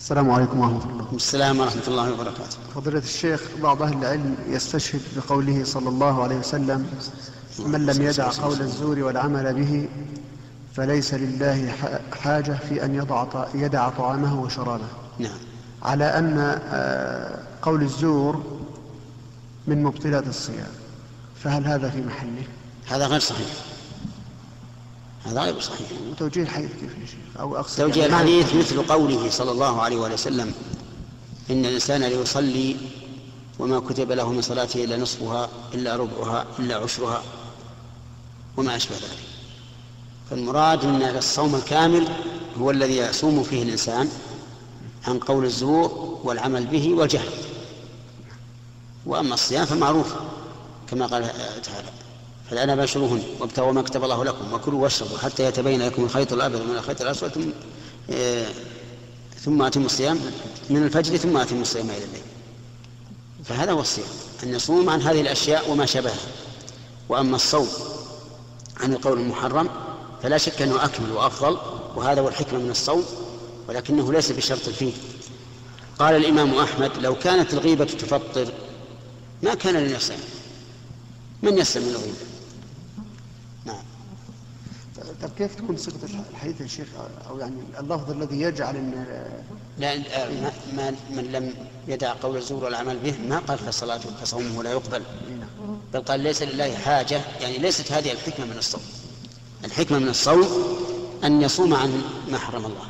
السلام عليكم ورحمة الله. السلام ورحمة الله وبركاته. فضيلة الشيخ بعض أهل العلم يستشهد بقوله صلى الله عليه وسلم من لم يدع قول الزور والعمل به فليس لله حاجة في أن يضع يدع طعامه وشرابه. نعم. على أن آه، قول الزور من مبطلات الصيام فهل هذا في محله؟ هذا غير صحيح. هذا غير صحيح. وتوجيه الحديث كيف يا شيخ؟ أو أقصد توجيه يعني الحديث مثل قوله صلى الله عليه وآله وسلم إن الإنسان ليصلي وما كتب له من صلاته إلا نصفها إلا ربعها إلا عشرها وما أشبه ذلك. فالمراد أن الصوم الكامل هو الذي يصوم فيه الإنسان عن قول الزور والعمل به والجهل. وأما الصيام فمعروف كما قال تعالى. فالآن باشروهن وابتغوا ما كتب الله لكم وكلوا واشربوا حتى يتبين لكم الخيط الأبيض من الخيط الأسود ثم آه، ثم أتموا الصيام من الفجر ثم أتموا الصيام إلى الليل. فهذا هو الصيام أن نصوم عن هذه الأشياء وما شابهها. وأما الصوم عن القول المحرم فلا شك أنه أكمل وأفضل وهذا هو الحكمة من الصوم ولكنه ليس بشرط فيه. قال الإمام أحمد لو كانت الغيبة تفطر ما كان لنا من يسلم من الغيبة؟ نعم طب كيف تكون صيغة الحديث يا شيخ؟ أو يعني اللفظ الذي يجعل أن لا آه، ما- من لم يدع قول الزور والعمل به ما قال فصلاته فصومه لا يقبل. بل قال ليس لله حاجة يعني ليست هذه الحكمة من الصوم. الحكمة من الصوم أن يصوم عن ما حرم الله.